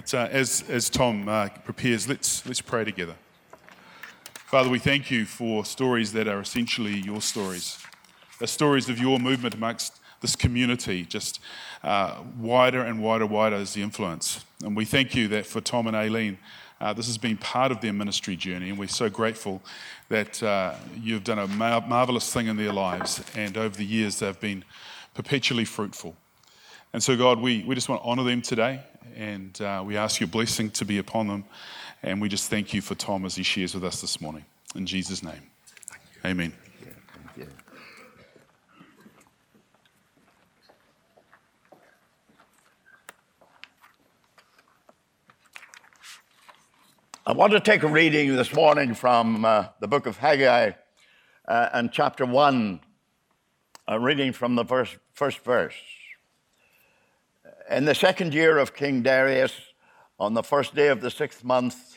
But uh, as, as Tom uh, prepares, let's, let's pray together. Father, we thank you for stories that are essentially your stories. The stories of your movement amongst this community, just uh, wider and wider, wider is the influence. And we thank you that for Tom and Aileen, uh, this has been part of their ministry journey, and we're so grateful that uh, you've done a mar- marvelous thing in their lives, and over the years they've been perpetually fruitful. And so, God, we, we just want to honor them today, and uh, we ask your blessing to be upon them. And we just thank you for Tom as he shares with us this morning. In Jesus' name, amen. I want to take a reading this morning from uh, the book of Haggai uh, and chapter 1, a reading from the verse, first verse. In the second year of King Darius, on the first day of the sixth month,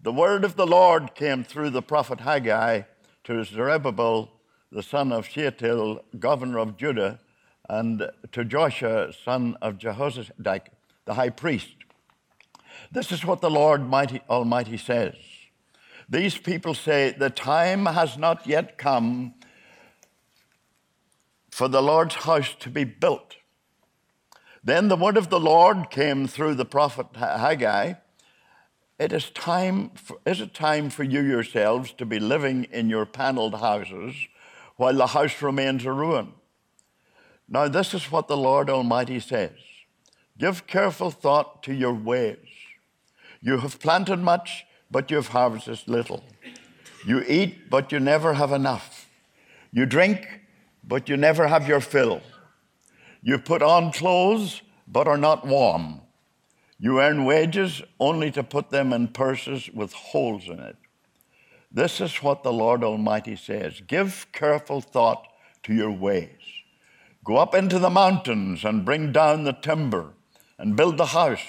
the word of the Lord came through the prophet Haggai to Zerubbabel, the son of Shealtiel, governor of Judah, and to Joshua, son of Jehozadak, the high priest. This is what the Lord Mighty, Almighty says. These people say, The time has not yet come for the Lord's house to be built. Then the word of the Lord came through the prophet Haggai. It is time for, is it time for you yourselves to be living in your paneled houses while the house remains a ruin. Now this is what the Lord Almighty says. Give careful thought to your ways. You have planted much, but you have harvested little. You eat, but you never have enough. You drink, but you never have your fill. You put on clothes, but are not warm. You earn wages only to put them in purses with holes in it. This is what the Lord Almighty says Give careful thought to your ways. Go up into the mountains and bring down the timber and build the house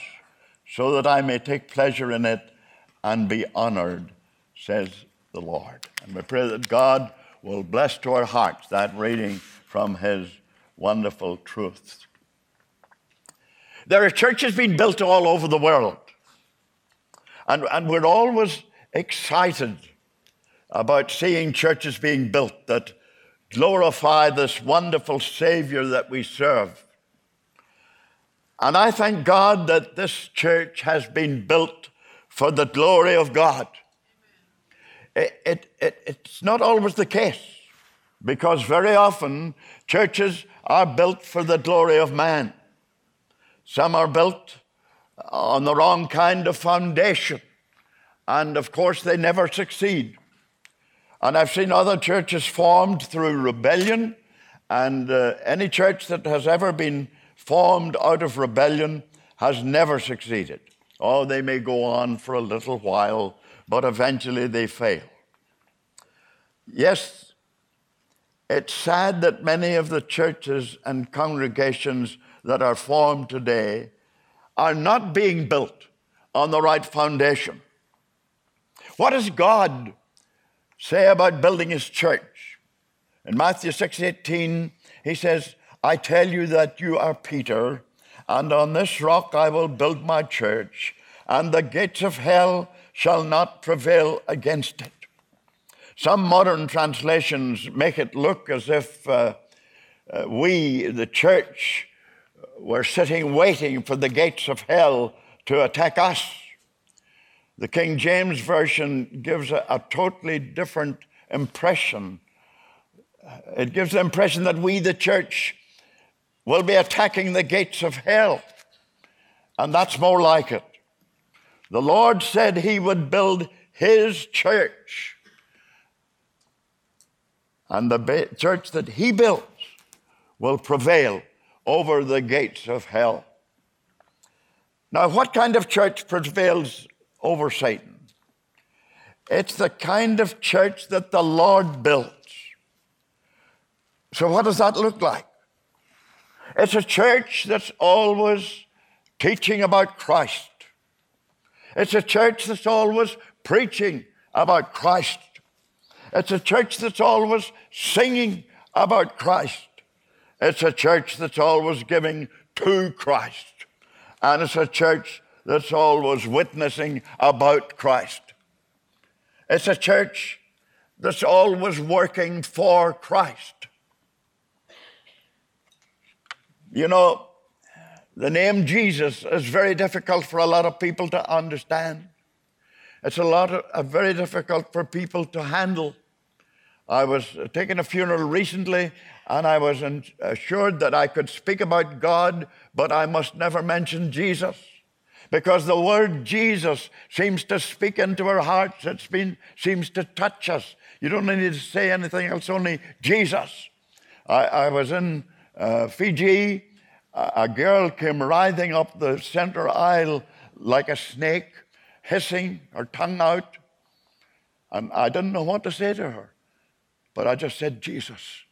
so that I may take pleasure in it and be honored, says the Lord. And we pray that God will bless to our hearts that reading from his wonderful truths. There are churches being built all over the world. And, and we're always excited about seeing churches being built that glorify this wonderful Savior that we serve. And I thank God that this church has been built for the glory of God. It, it, it, it's not always the case because very often churches are built for the glory of man. Some are built on the wrong kind of foundation. And of course, they never succeed. And I've seen other churches formed through rebellion. And uh, any church that has ever been formed out of rebellion has never succeeded. Oh, they may go on for a little while, but eventually they fail. Yes, it's sad that many of the churches and congregations that are formed today are not being built on the right foundation. What does God say about building his church? In Matthew 6:18, he says, "I tell you that you are Peter, and on this rock I will build my church, and the gates of hell shall not prevail against it." Some modern translations make it look as if uh, uh, we, the church, were sitting waiting for the gates of hell to attack us. The King James Version gives a, a totally different impression. It gives the impression that we, the church, will be attacking the gates of hell. And that's more like it. The Lord said he would build his church and the church that he builds will prevail over the gates of hell. Now, what kind of church prevails over Satan? It's the kind of church that the Lord builds. So, what does that look like? It's a church that's always teaching about Christ. It's a church that's always preaching about Christ. It's a church that's always singing about Christ. It's a church that's always giving to Christ. And it's a church that's always witnessing about Christ. It's a church that's always working for Christ. You know, the name Jesus is very difficult for a lot of people to understand. It's a lot of, very difficult for people to handle. I was taking a funeral recently and I was assured that I could speak about God, but I must never mention Jesus. Because the word Jesus seems to speak into our hearts, it seems to touch us. You don't need to say anything else, only Jesus. I, I was in uh, Fiji. A girl came writhing up the center aisle like a snake, hissing her tongue out. And I didn't know what to say to her, but I just said, Jesus.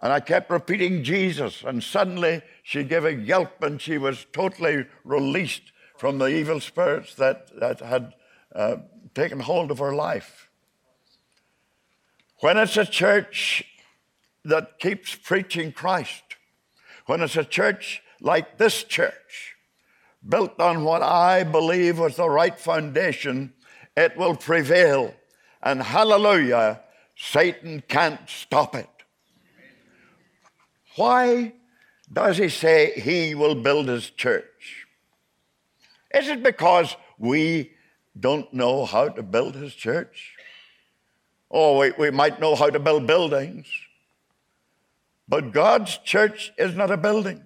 And I kept repeating Jesus, and suddenly she gave a yelp and she was totally released from the evil spirits that, that had uh, taken hold of her life. When it's a church that keeps preaching Christ, when it's a church like this church, built on what I believe was the right foundation, it will prevail. And hallelujah, Satan can't stop it. Why does he say he will build his church? Is it because we don't know how to build his church? Oh, we, we might know how to build buildings, but God's church is not a building.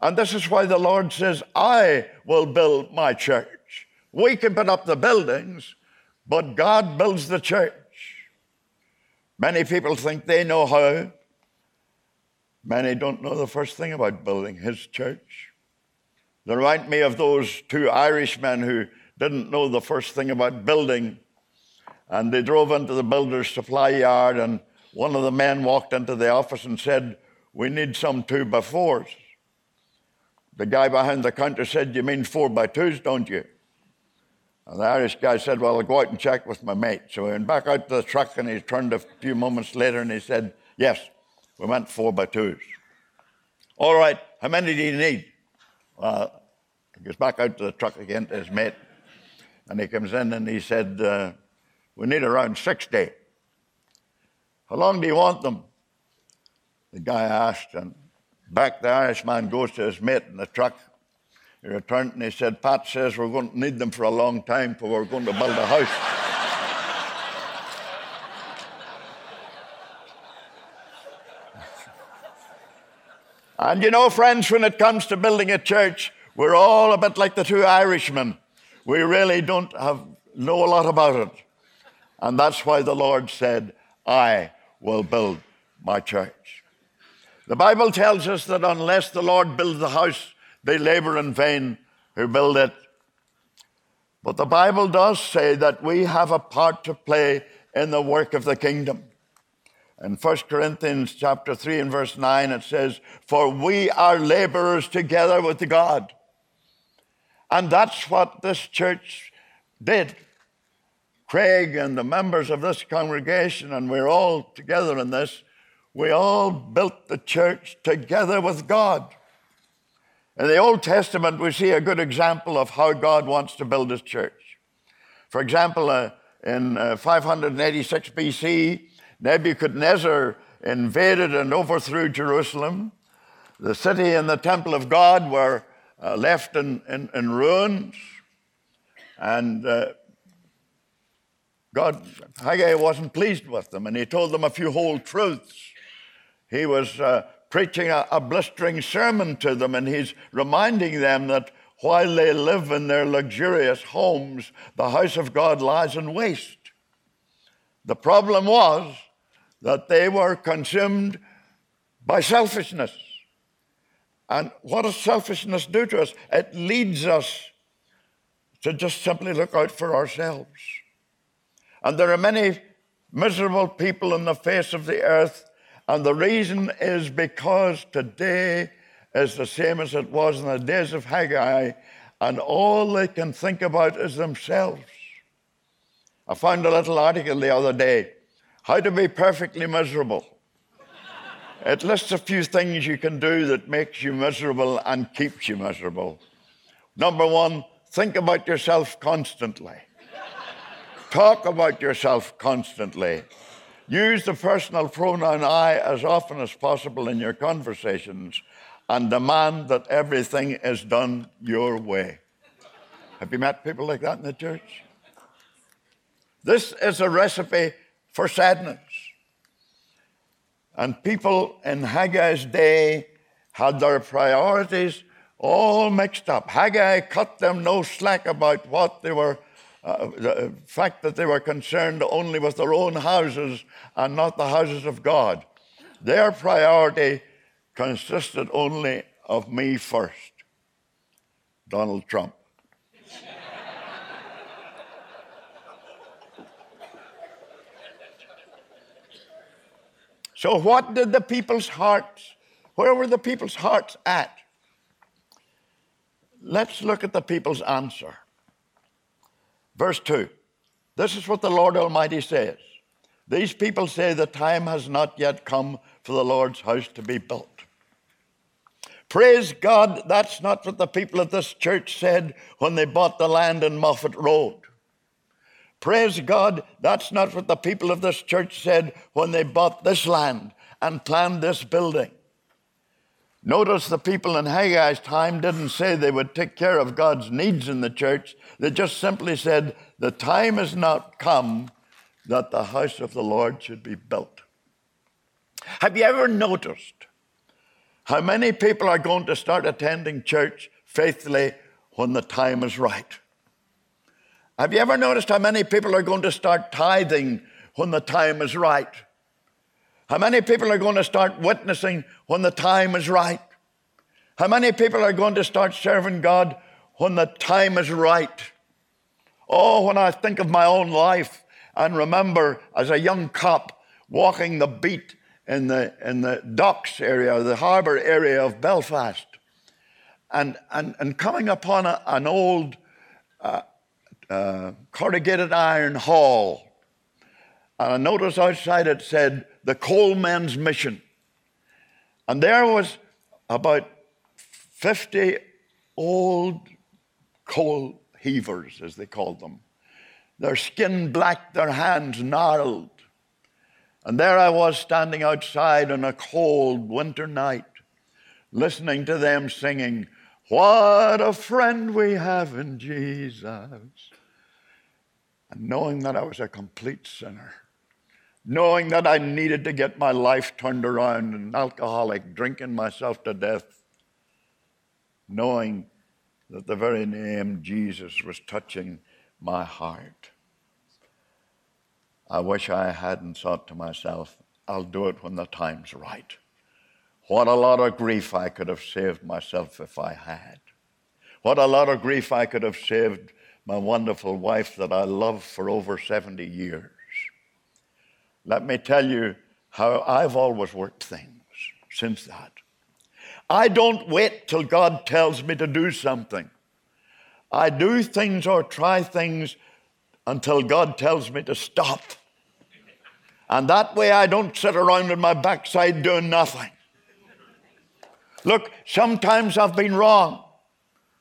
And this is why the Lord says, I will build my church. We can put up the buildings, but God builds the church. Many people think they know how. Many don't know the first thing about building his church. They remind me of those two Irishmen who didn't know the first thing about building. And they drove into the builder's supply yard, and one of the men walked into the office and said, We need some two by fours. The guy behind the counter said, You mean four by twos, don't you? And the Irish guy said, Well, I'll go out and check with my mate. So he went back out to the truck and he turned a few moments later and he said, Yes, we went four by twos. All right, how many do you need? Well, he goes back out to the truck again to his mate, and he comes in and he said, uh, We need around 60. How long do you want them? The guy asked, and back the Irishman goes to his mate in the truck. He returned and he said, Pat says we're going to need them for a long time, for we're going to build a house. And you know, friends, when it comes to building a church, we're all a bit like the two Irishmen. We really don't have, know a lot about it. And that's why the Lord said, I will build my church. The Bible tells us that unless the Lord builds the house, they labor in vain who build it. But the Bible does say that we have a part to play in the work of the kingdom. In 1 Corinthians chapter 3 and verse 9, it says, For we are laborers together with God. And that's what this church did. Craig and the members of this congregation, and we're all together in this, we all built the church together with God. In the Old Testament, we see a good example of how God wants to build his church. For example, uh, in uh, 586 BC, Nebuchadnezzar invaded and overthrew Jerusalem. The city and the temple of God were uh, left in, in, in, ruins. And uh, God, Haggai wasn't pleased with them, and he told them a few whole truths. He was uh, preaching a, a blistering sermon to them, and he's reminding them that while they live in their luxurious homes, the house of God lies in waste. The problem was that they were consumed by selfishness. And what does selfishness do to us? It leads us to just simply look out for ourselves. And there are many miserable people on the face of the earth, and the reason is because today is the same as it was in the days of Haggai, and all they can think about is themselves. I found a little article the other day how to be perfectly miserable. it lists a few things you can do that makes you miserable and keeps you miserable. Number one, think about yourself constantly. Talk about yourself constantly. Use the personal pronoun I as often as possible in your conversations and demand that everything is done your way. Have you met people like that in the church? This is a recipe for sadness. And people in Haggai's day had their priorities all mixed up. Haggai cut them no slack about what they were uh, the fact that they were concerned only with their own houses and not the houses of God. Their priority consisted only of me first, Donald Trump. so, what did the people's hearts, where were the people's hearts at? Let's look at the people's answer. Verse 2 This is what the Lord Almighty says These people say the time has not yet come for the Lord's house to be built. Praise God, that's not what the people of this church said when they bought the land in Moffat Road. Praise God, that's not what the people of this church said when they bought this land and planned this building. Notice the people in Haggai's time didn't say they would take care of God's needs in the church. They just simply said, The time has not come that the house of the Lord should be built. Have you ever noticed how many people are going to start attending church faithfully when the time is right? Have you ever noticed how many people are going to start tithing when the time is right? How many people are going to start witnessing when the time is right? How many people are going to start serving God when the time is right? Oh, when I think of my own life and remember as a young cop walking the beat in the, in the docks area, the harbour area of Belfast, and, and, and coming upon a, an old uh, uh, corrugated iron hall. And I noticed outside it said, the coalmen's mission. And there was about 50 old coal heavers, as they called them. Their skin black, their hands gnarled. And there I was standing outside on a cold winter night, listening to them singing, What a friend we have in Jesus. And knowing that I was a complete sinner knowing that I needed to get my life turned around, an alcoholic, drinking myself to death, knowing that the very name Jesus was touching my heart. I wish I hadn't thought to myself, I'll do it when the time's right. What a lot of grief I could have saved myself if I had. What a lot of grief I could have saved my wonderful wife that I loved for over 70 years. Let me tell you how I've always worked things since that. I don't wait till God tells me to do something. I do things or try things until God tells me to stop. And that way I don't sit around on my backside doing nothing. Look, sometimes I've been wrong.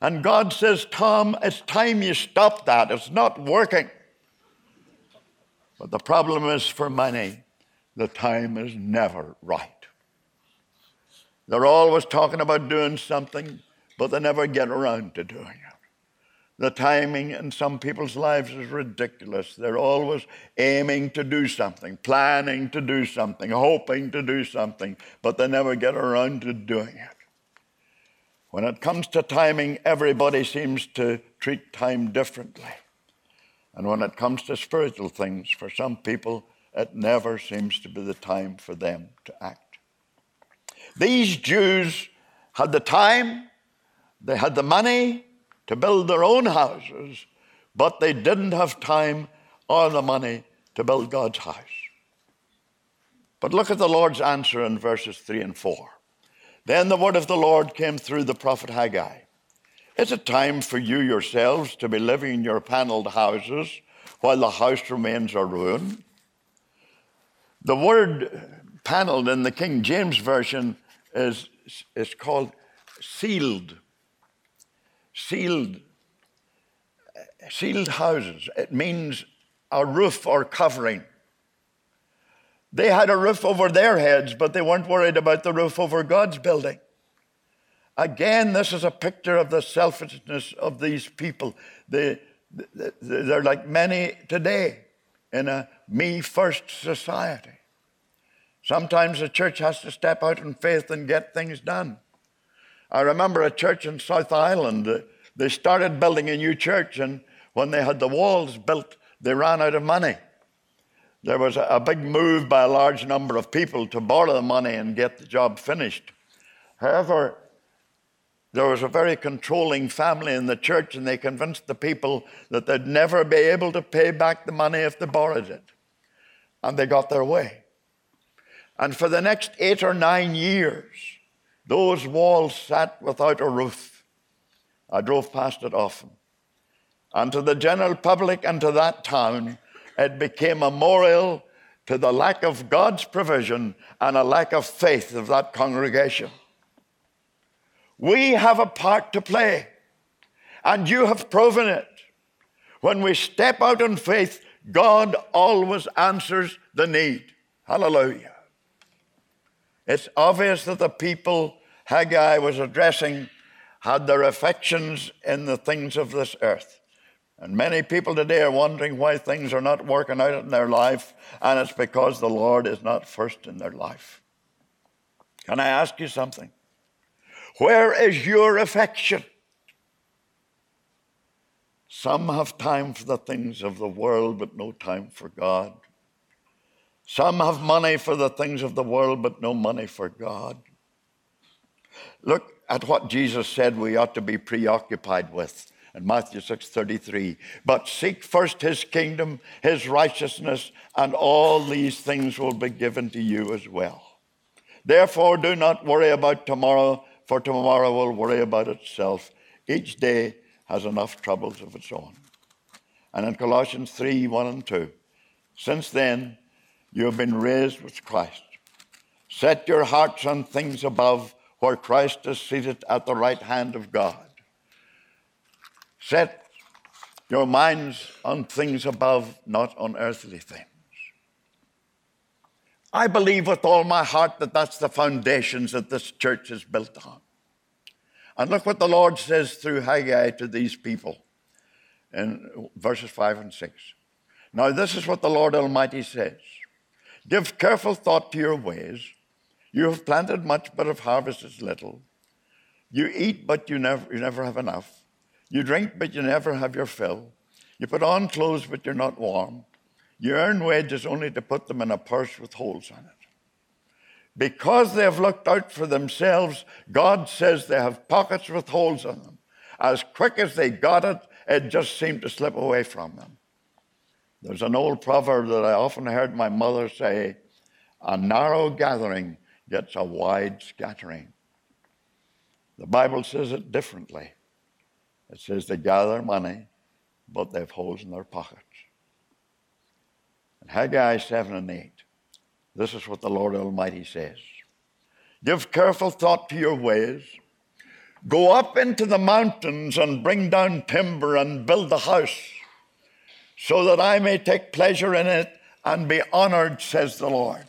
And God says, Tom, it's time you stop that. It's not working. But the problem is for many, the time is never right. They're always talking about doing something, but they never get around to doing it. The timing in some people's lives is ridiculous. They're always aiming to do something, planning to do something, hoping to do something, but they never get around to doing it. When it comes to timing, everybody seems to treat time differently. And when it comes to spiritual things, for some people, it never seems to be the time for them to act. These Jews had the time, they had the money to build their own houses, but they didn't have time or the money to build God's house. But look at the Lord's answer in verses 3 and 4. Then the word of the Lord came through the prophet Haggai. It's it time for you yourselves to be living in your paneled houses while the house remains a ruin. The word paneled in the King James Version is, is called sealed. Sealed. sealed houses. It means a roof or covering. They had a roof over their heads, but they weren't worried about the roof over God's building. Again, this is a picture of the selfishness of these people. They, they're like many today in a me first society. Sometimes the church has to step out in faith and get things done. I remember a church in South Island. Uh, they started building a new church, and when they had the walls built, they ran out of money. There was a big move by a large number of people to borrow the money and get the job finished. However, there was a very controlling family in the church, and they convinced the people that they'd never be able to pay back the money if they borrowed it. And they got their way. And for the next eight or nine years, those walls sat without a roof. I drove past it often. And to the general public and to that town, it became a memorial to the lack of God's provision and a lack of faith of that congregation. We have a part to play, and you have proven it. When we step out in faith, God always answers the need. Hallelujah. It's obvious that the people Haggai was addressing had their affections in the things of this earth. And many people today are wondering why things are not working out in their life, and it's because the Lord is not first in their life. Can I ask you something? Where is your affection? Some have time for the things of the world, but no time for God. Some have money for the things of the world, but no money for God. Look at what Jesus said we ought to be preoccupied with in Matthew 6:33. But seek first his kingdom, his righteousness, and all these things will be given to you as well. Therefore, do not worry about tomorrow, for tomorrow will worry about itself. Each day has enough troubles of its own. And in Colossians 3 1 and 2, since then you have been raised with Christ. Set your hearts on things above where Christ is seated at the right hand of God. Set your minds on things above, not on earthly things. I believe with all my heart that that's the foundations that this church is built on. And look what the Lord says through Haggai to these people in verses 5 and 6. Now, this is what the Lord Almighty says Give careful thought to your ways. You have planted much, but have harvested little. You eat, but you never, you never have enough. You drink, but you never have your fill. You put on clothes, but you're not warm. You earn wages only to put them in a purse with holes on it. Because they have looked out for themselves, God says they have pockets with holes in them. As quick as they got it, it just seemed to slip away from them. There's an old proverb that I often heard my mother say a narrow gathering gets a wide scattering. The Bible says it differently. It says they gather money, but they have holes in their pockets. In Haggai 7 and 8, this is what the Lord Almighty says Give careful thought to your ways. Go up into the mountains and bring down timber and build the house, so that I may take pleasure in it and be honored, says the Lord.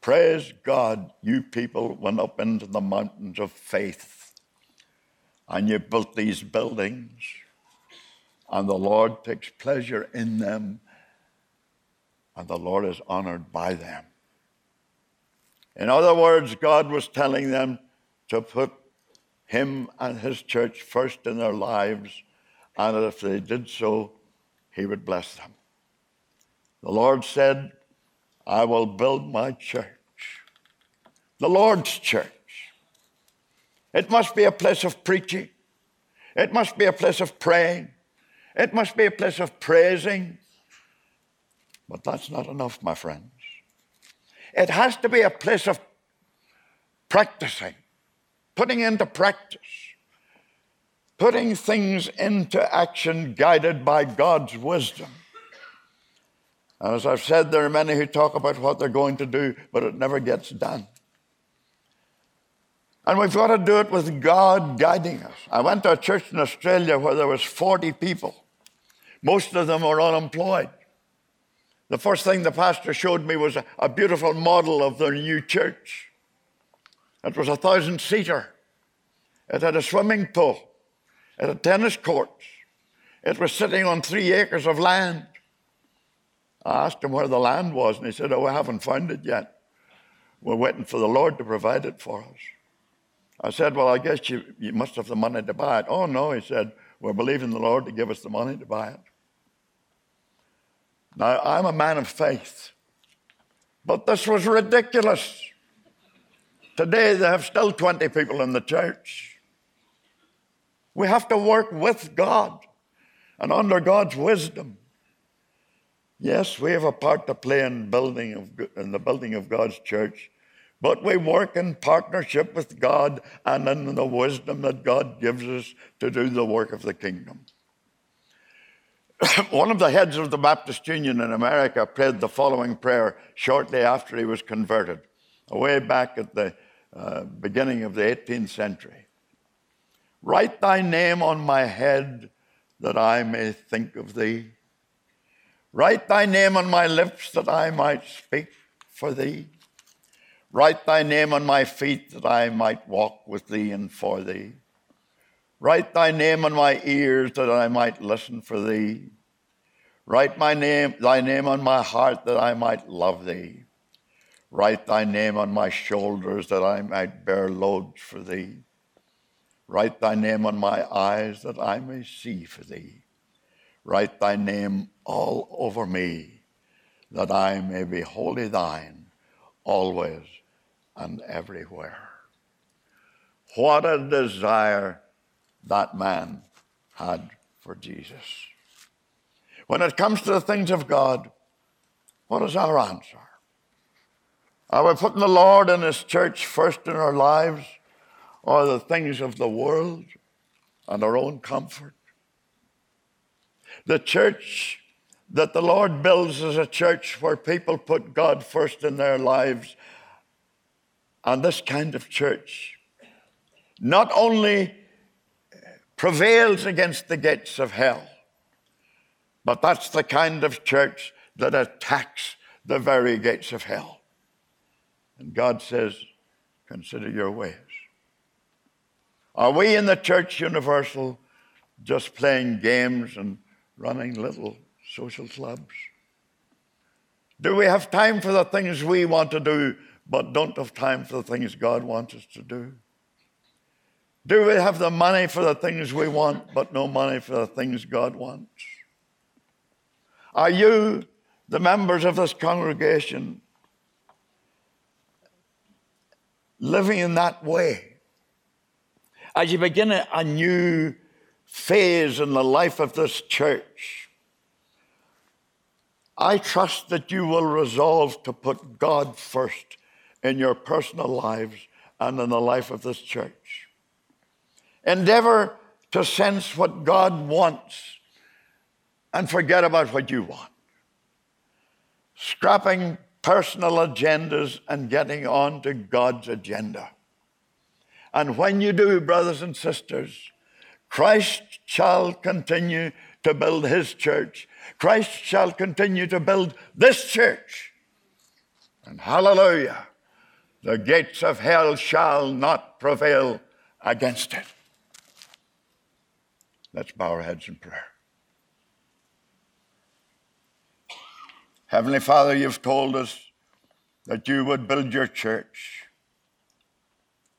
Praise God, you people went up into the mountains of faith and you built these buildings, and the Lord takes pleasure in them and the Lord is honored by them. In other words, God was telling them to put Him and His church first in their lives, and if they did so, He would bless them. The Lord said, I will build my church, the Lord's church. It must be a place of preaching. It must be a place of praying. It must be a place of praising. But that's not enough, my friends. It has to be a place of practicing, putting into practice, putting things into action guided by God's wisdom. And as I've said, there are many who talk about what they're going to do, but it never gets done. And we've got to do it with God guiding us. I went to a church in Australia where there was 40 people. Most of them are unemployed. The first thing the pastor showed me was a, a beautiful model of their new church. It was a thousand seater. It had a swimming pool. It had tennis courts. It was sitting on three acres of land. I asked him where the land was, and he said, Oh, we haven't found it yet. We're waiting for the Lord to provide it for us. I said, Well, I guess you, you must have the money to buy it. Oh, no, he said, We're believing the Lord to give us the money to buy it. Now, I'm a man of faith, but this was ridiculous. Today, they have still 20 people in the church. We have to work with God and under God's wisdom. Yes, we have a part to play in, building of, in the building of God's church, but we work in partnership with God and in the wisdom that God gives us to do the work of the kingdom. One of the heads of the Baptist Union in America prayed the following prayer shortly after he was converted, way back at the uh, beginning of the 18th century. Write thy name on my head that I may think of thee. Write thy name on my lips that I might speak for thee. Write thy name on my feet that I might walk with thee and for thee. Write thy name on my ears that I might listen for thee. Write my name, thy name on my heart that I might love thee. Write thy name on my shoulders that I might bear loads for thee. Write thy name on my eyes that I may see for thee. Write thy name all over me, that I may be wholly thine, always and everywhere. What a desire that man had for Jesus. When it comes to the things of God, what is our answer? Are we putting the Lord and His church first in our lives, or the things of the world and our own comfort? The church that the Lord builds is a church where people put God first in their lives. And this kind of church not only prevails against the gates of hell, but that's the kind of church that attacks the very gates of hell. And God says, consider your ways. Are we in the church universal just playing games and running little social clubs? Do we have time for the things we want to do, but don't have time for the things God wants us to do? Do we have the money for the things we want, but no money for the things God wants? Are you, the members of this congregation, living in that way? As you begin a new phase in the life of this church, I trust that you will resolve to put God first in your personal lives and in the life of this church. Endeavor to sense what God wants and forget about what you want. Scrapping personal agendas and getting on to God's agenda. And when you do, brothers and sisters, Christ shall continue to build his church. Christ shall continue to build this church. And hallelujah, the gates of hell shall not prevail against it. Let's bow our heads in prayer. Heavenly Father, you've told us that you would build your church.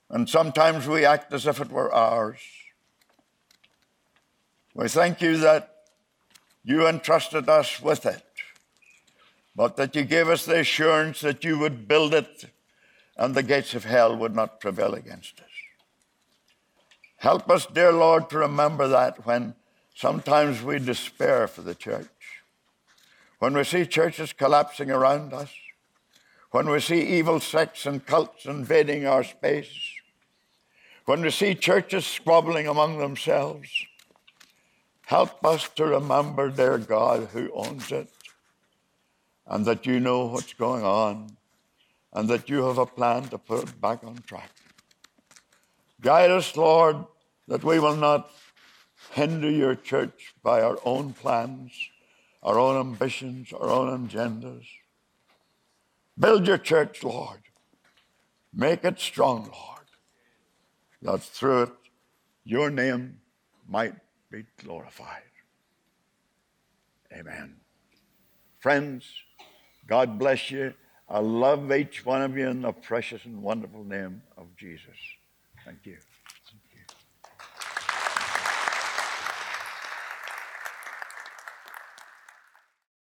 And sometimes we act as if it were ours. We thank you that you entrusted us with it, but that you gave us the assurance that you would build it and the gates of hell would not prevail against us. Help us, dear Lord, to remember that when sometimes we despair for the church, when we see churches collapsing around us, when we see evil sects and cults invading our space, when we see churches squabbling among themselves, Help us to remember, dear God, who owns it, and that you know what's going on, and that you have a plan to put it back on track. Guide us, Lord, that we will not hinder your church by our own plans, our own ambitions, our own agendas. Build your church, Lord. Make it strong, Lord, that through it your name might be glorified. Amen. Friends, God bless you. I love each one of you in the precious and wonderful name of Jesus. Thank you.